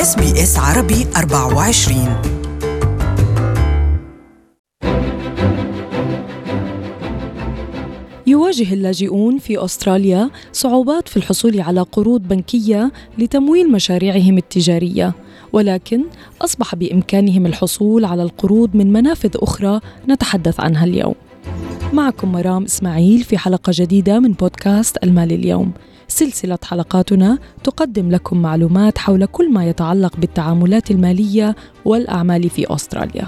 SBS عربي 24 يواجه اللاجئون في أستراليا صعوبات في الحصول على قروض بنكية لتمويل مشاريعهم التجارية ولكن أصبح بإمكانهم الحصول على القروض من منافذ أخرى نتحدث عنها اليوم. معكم مرام إسماعيل في حلقة جديدة من بودكاست ألمال اليوم. سلسلة حلقاتنا تقدم لكم معلومات حول كل ما يتعلق بالتعاملات المالية والأعمال في أستراليا.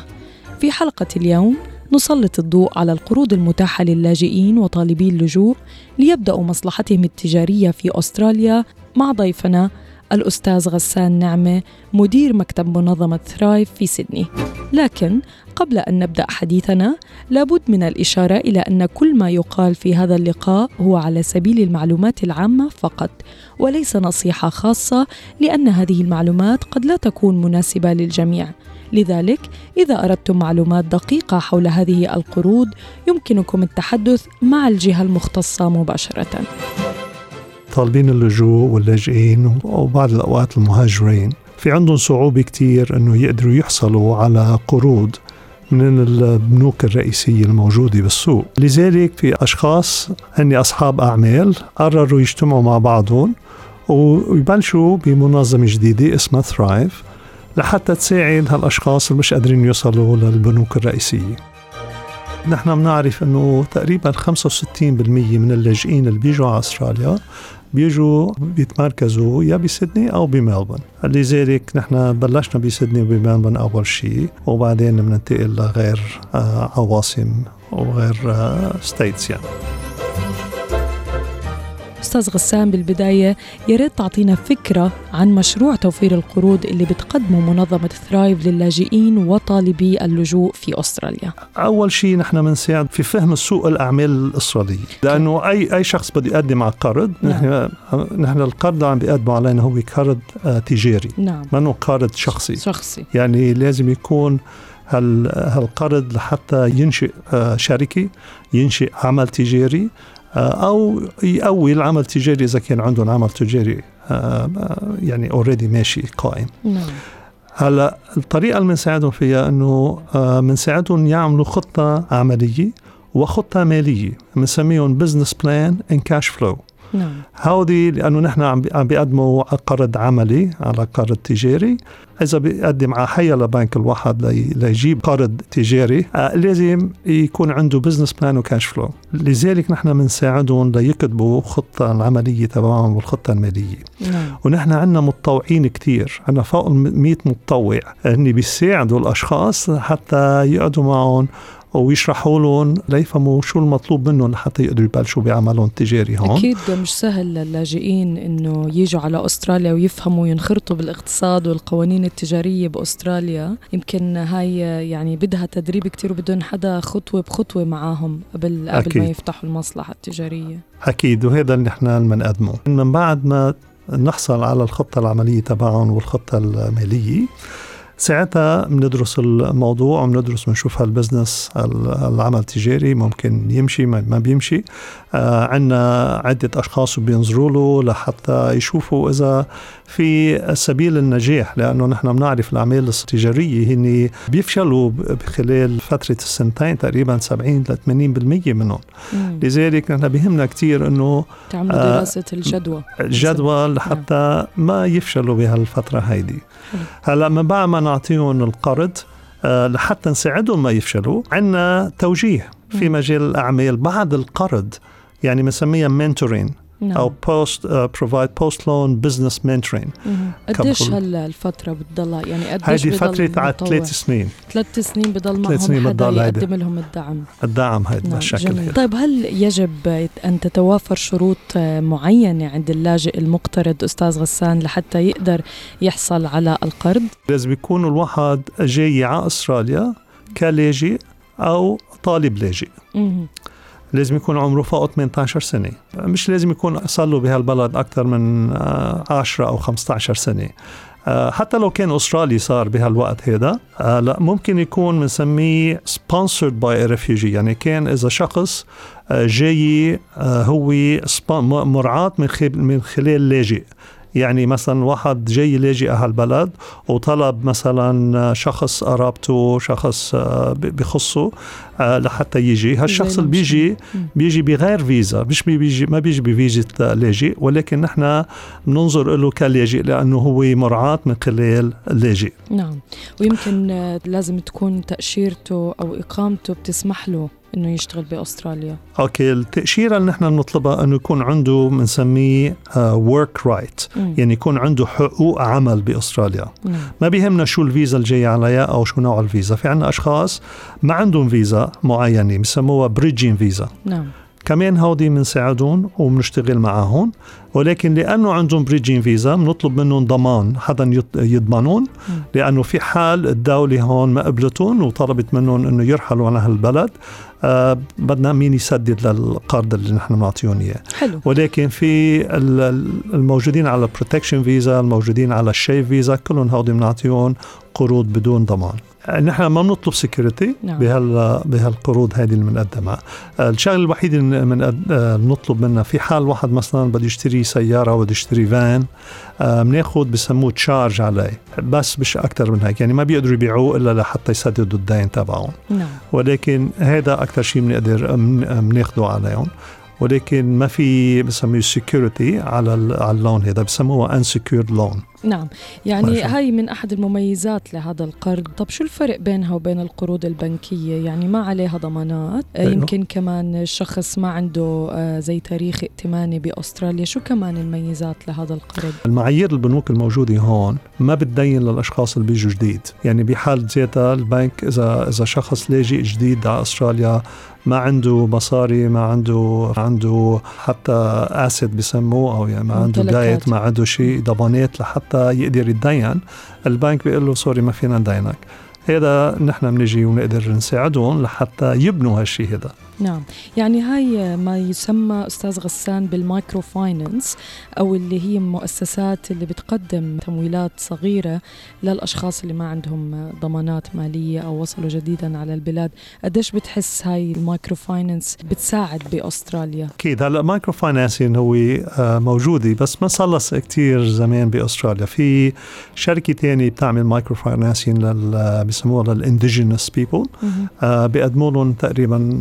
في حلقة اليوم نسلط الضوء على القروض المتاحة للاجئين وطالبي اللجوء ليبدأوا مصلحتهم التجارية في أستراليا مع ضيفنا الأستاذ غسان نعمة مدير مكتب منظمة ثرايف في سيدني لكن قبل أن نبدأ حديثنا لابد من الإشارة إلى أن كل ما يقال في هذا اللقاء هو على سبيل المعلومات العامة فقط وليس نصيحة خاصة لأن هذه المعلومات قد لا تكون مناسبة للجميع لذلك إذا أردتم معلومات دقيقة حول هذه القروض يمكنكم التحدث مع الجهة المختصة مباشرة. طالبين اللجوء واللاجئين وبعض الأوقات المهاجرين. في عندهم صعوبة كتير أنه يقدروا يحصلوا على قروض من البنوك الرئيسية الموجودة بالسوق. لذلك في أشخاص هن أصحاب أعمال قرروا يجتمعوا مع بعضهم ويبلشوا بمنظمة جديدة اسمها ثرايف لحتى تساعد هالأشخاص اللي مش قادرين يوصلوا للبنوك الرئيسية. نحن بنعرف إنه تقريبا 65% من اللاجئين اللي بيجوا على أستراليا بيجوا بيتمركزوا يا بسيدني أو بملبون لذلك نحن بلشنا بسيدني وبملبون أول شيء وبعدين بننتقل لغير آه، عواصم وغير states آه، يعني. أستاذ غسان بالبداية يا ريت تعطينا فكرة عن مشروع توفير القروض اللي بتقدمه منظمة ثرايف للاجئين وطالبي اللجوء في أستراليا. أول شيء نحن بنساعد في فهم السوق الأعمال الأسترالية. لأنه أي أي شخص بده يقدم على قرض نعم. نحن نحن القرض عم بيقدموا علينا هو قرض آه، تجاري. نعم. منه قرض شخصي. شخصي. يعني لازم يكون هالقرض لحتى ينشئ آه، شركة ينشئ عمل تجاري أو يقوي العمل التجاري. إذا كان عندهم عمل تجاري آه، يعني already ماشي قائم. نعم. هلا الطريقة اللي بنساعدهم فيها إنه بنساعدهم يعملوا خطة عملية وخطة مالية بنسميهم business plan and cash flow نعم. هودي لأنه نحن عم بيقدموا قرض عملي على قرض تجاري. إذا بيقدم على أي بنك الواحد ليجيب قرض تجاري آه، لازم يكون عنده business plan و cash flow لذلك نحن بنساعدهم ليكتبوا خطة العملية تبعهم والخطة المالية. نعم. ونحن عندنا متطوعين كثير عندنا فوق 100 متطوع. هن بيساعدوا الأشخاص حتى يقعدوا معهم ويشرحوا لهم ليفهموا شو المطلوب منهم لحتى يقدروا يبلشوا بعملهم التجاري هون. أكيد مش سهل للاجئين إنه يجوا على أستراليا ويفهموا وينخرطوا بالاقتصاد والقوانين التجارية بأستراليا. يمكن هاي يعني بدها تدريب كتير وبدهم حدا خطوة بخطوة معاهم قبل قبل أكيد. ما يفتحوا المصلحة التجارية. أكيد وهذا اللي نحن بنقدمه من بعد ما نحصل على الخطة العملية تبعهم والخطة المالية ساعتها بندرس الموضوع وبندرس بنشوف هالبزنس العمل التجاري ممكن يمشي ما بيمشي آه عندنا عدة أشخاص بينظروا له لحتى يشوفوا إذا في سبيل النجاح لأنه نحن بنعرف الأعمال التجارية هن بيفشلوا خلال فترة السنتين تقريبا 70 ل 80% منهم مم. لذلك نحن بيهمنا كثير أنه تعملوا آه، دراسة الجدوى الجدوى لحتى. ما يفشلوا بهالفترة هيدي هلأ من بعد ما نعطيهم القرض آه، لحتى نساعدهم ما يفشلوا. عندنا توجيه في مجال الأعمال بعد القرض يعني بنسميها mentoring نعم. أو post provide post loan business mentoring قديش هلا الفترة بتضلها يعني قديش هيدي فترة على ثلاث سنين. ثلاث سنين بضل معهم سنين حدا يقدم لهم الدعم. الدعم هيدا نعم. بالشكل طيب هل يجب أن تتوافر شروط آه، معينة عند اللاجئ المقترض أستاذ غسان لحتى يقدر يحصل على القرض؟ لازم يكون الواحد جاي على أستراليا كلاجئ أو طالب لاجئ. لازم يكون عمره فوق 18 سنة. مش لازم يكون صار له بهالبلد أكثر من 10 آه، أو 15 سنة. آه، حتى لو كان أسترالي صار بهالوقت هذا آه، لا ممكن يكون بنسميه sponsored a refugee. يعني كان إذا شخص جاي هو مرعاة من خلال لاجئ. يعني مثلا واحد جاي لاجئ على البلد وطلب مثلا شخص قرابته شخص آه، بخصه آه، لحتى يجي. هالشخص اللي بيجي بيجي بغير فيزا مش بيجي ما بيجي بفيزا لاجئ ولكن نحن بننظر له كلاجئ لأنه هو مرعاة من خلال اللاجئ نعم. ويمكن آه، لازم تكون تأشيرته أو إقامته بتسمح له إنه يشتغل بأستراليا. okay التأشيرة اللي نحن بنطلبها إنه يكون عنده بنسميه work right يعني يكون عنده حقوق عمل بأستراليا. مم. ما بيهمنا شو الفيزا الجايه عليها أو شو نوع الفيزا. في عندنا أشخاص ما عندهم فيزا معينة بسموها bridging visa نعم. كمان هودي بنساعدهم وبنشتغل معهم ولكن لأنه عندهم bridging visa بنطلب منهم ضمان حدا يضمنون لأنه في حال الدولة هون ما قبلتهم وطلبت منهم إنه يرحلوا عن هالبلد آه بدنا مين يسدد للقرض اللي نحن بنعطيهم إياه. حلو. ولكن في الموجودين على ال protection visa الموجودين على ال SHEV visa كلهم هودي بنعطيهم قروض بدون ضمان. نحن ما بنطلب security نعم. بهال بهالقروض هذه اللي بنقدمها. الشغلة الوحيدة اللي بنطلب منها في حال واحد مثلا بده يشتري سيارة بده يشتري فان بناخذ بسموه charge عليه بس مش أكثر من هيك. يعني ما بيقدروا يبيعوه إلا لحتى يسددوا الدين تبعهم. نعم. ولكن هذا أكثر شيء بنقدر بناخذه عليهم. ولكن ما في بسميه security على على ال loan هذا بسموه unsecured loan نعم. يعني هاي من أحد المميزات لهذا القرض. طب شو الفرق بينها وبين القروض البنكية؟ يعني ما عليها ضمانات. يمكن كمان الشخص ما عنده آه، زي تاريخ ائتماني بأستراليا. شو كمان الميزات لهذا القرض؟ المعايير البنوك الموجودة هون ما بتدين للأشخاص اللي بيجوا جديد. يعني بحال ذاتها البنك إذا إذا شخص لاجئ جديد على أستراليا ما عنده مصاري ما عنده عنده حتى asset بسموه أو يعني ما عنده دايت ما عنده شيء ضمانات لحتى حتى يقدر يتدين. البنك بيقول له سوري ما فينا ندينك. هذا نحن بنجي ونقدر نساعدهم لحتى يبنوا هالشيء هذا نعم. يعني هاي ما يسمى أستاذ غسان بال micro finance أو اللي هي المؤسسات اللي بتقدم تمويلات صغيرة للأشخاص اللي ما عندهم ضمانات مالية أو وصلوا جديدا على البلاد. قديش بتحس هاي ال micro finance بتساعد بأستراليا؟ أكيد. هلا micro financing هو آه، موجودة بس ما صار كثير زمان بأستراليا. في شركة تانية بتعمل micro financing لل بسموها لل indigenous people. آه، بيقدموا لهم تقريبا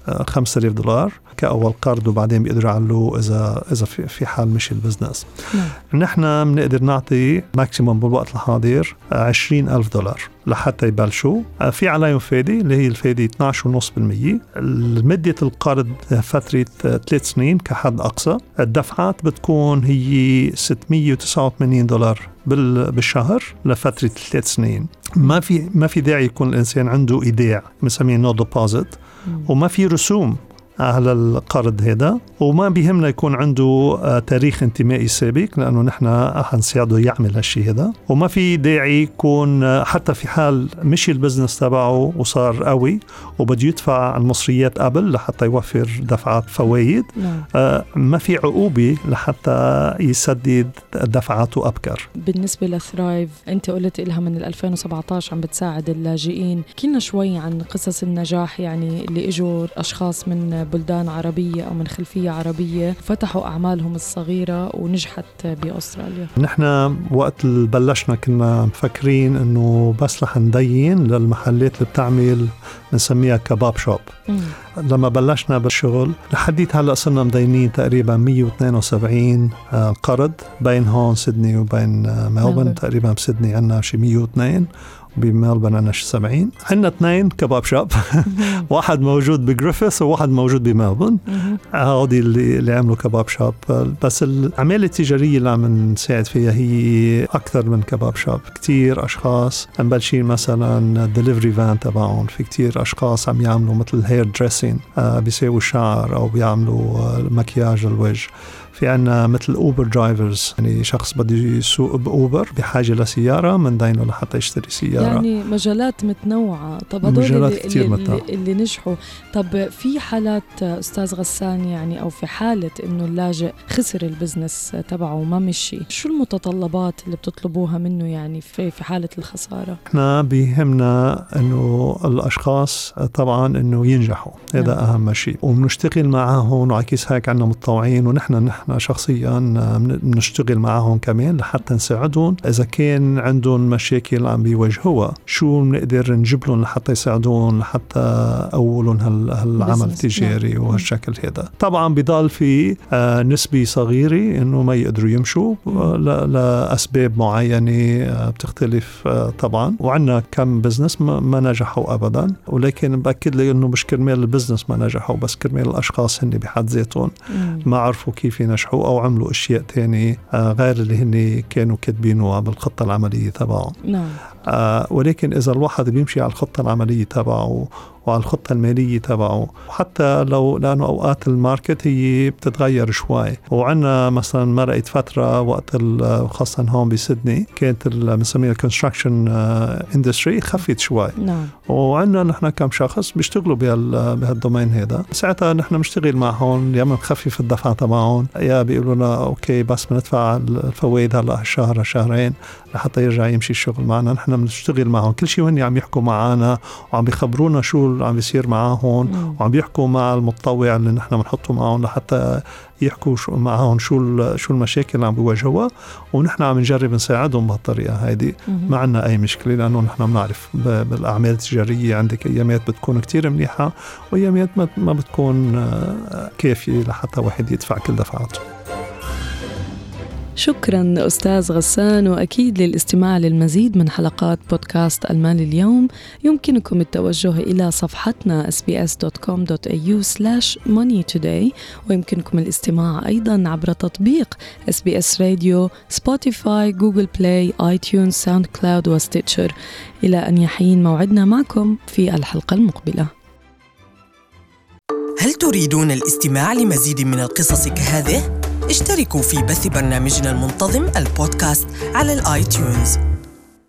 5000 دولار كأول قرض وبعدين بيقدروا يعلوه إذا إذا في حال مشي ال business. نعم. نحن بنقدر نعطي maximum بالوقت الحاضر 20000 دولار لحتى يبلشوا. في عليهم فايدة اللي هي الفايدة 12.5% مدة القرض فترة ثلاث سنين كحد أقصى. الدفعات بتكون هي 689 دولار بالشهر لفترة ثلاث سنين. ما في ما في داعي يكون الإنسان عنده إيداع بنسميه no deposit وما في assume على القرض هذا. وما بيهمنا يكون عنده آه، تاريخ ائتماني سابق لأنه نحن حنساعده يعمل هالشيء هذا. وما في داعي يكون آه، حتى في حال مشي ال business تبعه وصار قوي وبده يدفع المصريات قبل لحتى يوفر دفعات فوائد نعم. آه، ما في عقوبة لحتى يسدد دفعاته أبكر. بالنسبة لثرايف أنت قلت لها من 2017 عم بتساعد اللاجئين. كلنا شوي عن قصص النجاح يعني اللي إجوا أشخاص من بلدان عربية أو من خلفية عربية فتحوا أعمالهم الصغيرة ونجحت بأستراليا نحن وقت بلشنا كنا مفكرين أنه بس رح ندين للمحلات اللي بتعمل بنسميها kebab shop. لما بلشنا بالشغل لحديت هلأ صرنا مدينين تقريبا 172 آه، قرض بين هون سيدني وبين آه، ملبن تقريبا بسيدني عندنا شي 102 بملبن عندنا شي 70 عندنا اثنين kebab shop. واحد موجود بجريفيث وواحد موجود بملبن هودي اللي اللي عملوا kebab shop. بس العمالة التجارية اللي عم نساعد فيها هي أكثر من kebab shop. كثير أشخاص مبلشين مثلا delivery van تبعهم. في كثير أشخاص عم يعملوا مثل hair dressing بيساووا شعر أو بيعملوا مكياج الوجه في عنا مثل Uber drivers يعني شخص بده يسوق بأوبر بحاجة لسيارة من دينه لحتى يشتري سيارة. يعني مجالات متنوعة. طب هدول مجالات اللي, كتير اللي, متنوعة. اللي نجحوا. طب في حالات أستاذ غسان يعني أو في حالة إنه اللاجئ خسر ال business تبعه وما مشي شو المتطلبات اللي بتطلبوها منه يعني في في حالة الخسارة؟ إحنا بيهمنا إنه الأشخاص طبعا إنه ينجحوا. هذا نعم. أهم شيء. وبنشتغل معهم وعكس هيك عندنا متطوعين ونحن نحن شخصيا بنشتغل معهم كمان لحتى نساعدهم. إذا كان عندهم مشاكل عم بيواجهوها شو بنقدر نجيب لهم لحتى يساعدون لحتى أولهم هالعمل التجاري نعم. وهالشكل هذا. طبعا بضل في آه، نسبة صغيرة إنه ما يقدروا يمشوا آه، لأسباب معينة آه، بتختلف طبعا. وعندنا كم business ما نجحوا ابدا. ولكن بأكد لي إنه مش كرمال ال business ما نجحوا بس كرمال الأشخاص هن بحد ذاتهم ما عرفوا كيف ينجحوا أو عملوا أشياء تانية غير اللي هن كانوا كاتبينه بالخطة العملية تبعهم. نعم. آه ولكن إذا الواحد بيمشي على الخطة العملية تبعه وعلى الخطة المالية تبعه وحتى لو لأنه أوقات ال market هي بتتغير شوي. وعندنا مثلا مرقت فترة وقت خاصة هون بسدني كانت بنسميها ال construction industry خفت شوي. نعم. وعندنا نحن كم شخص بيشتغلوا بهال domain هذا ساعتها نحن بنشتغل معهم يا بنخفف الدفع تبعهم يا بيقولوا لنا okay بس بندفع الفوائد هلأ شهر شهرين لحتى يرجع يمشي الشغل معنا. نحن بنشتغل معهم. كل شيء هن عم يحكوا معنا وعم بيخبرونا شو اللي عم بيصير معهم وعم بيحكوا مع المتطوع اللي نحن بنحطه معهم لحتى يحكوا شو معهم شو شو المشاكل اللي عم بيواجهوها. ونحن عم نجرب نساعدهم بهالطريقة هيدي. ما عندنا أي مشكلة لأنه نحن بنعرف بالأعمال التجارية عندك أيامات بتكون كتير منيحة وأيامات ما بتكون كافية لحتى واحد يدفع كل دفعاته. شكرا أستاذ غسان وأكيد للاستماع للمزيد من حلقات بودكاست المال اليوم. يمكنكم التوجه إلى صفحتنا sbs.com.au slash money today ويمكنكم الاستماع أيضا عبر تطبيق SBS راديو Spotify Google Play iTunes SoundCloud و Stitcher. إلى أن يحين موعدنا معكم في الحلقة المقبلة. هل تريدون الاستماع لمزيد من القصص كهذه؟ اشتركوا في بث برنامجنا المنتظم البودكاست على ال iTunes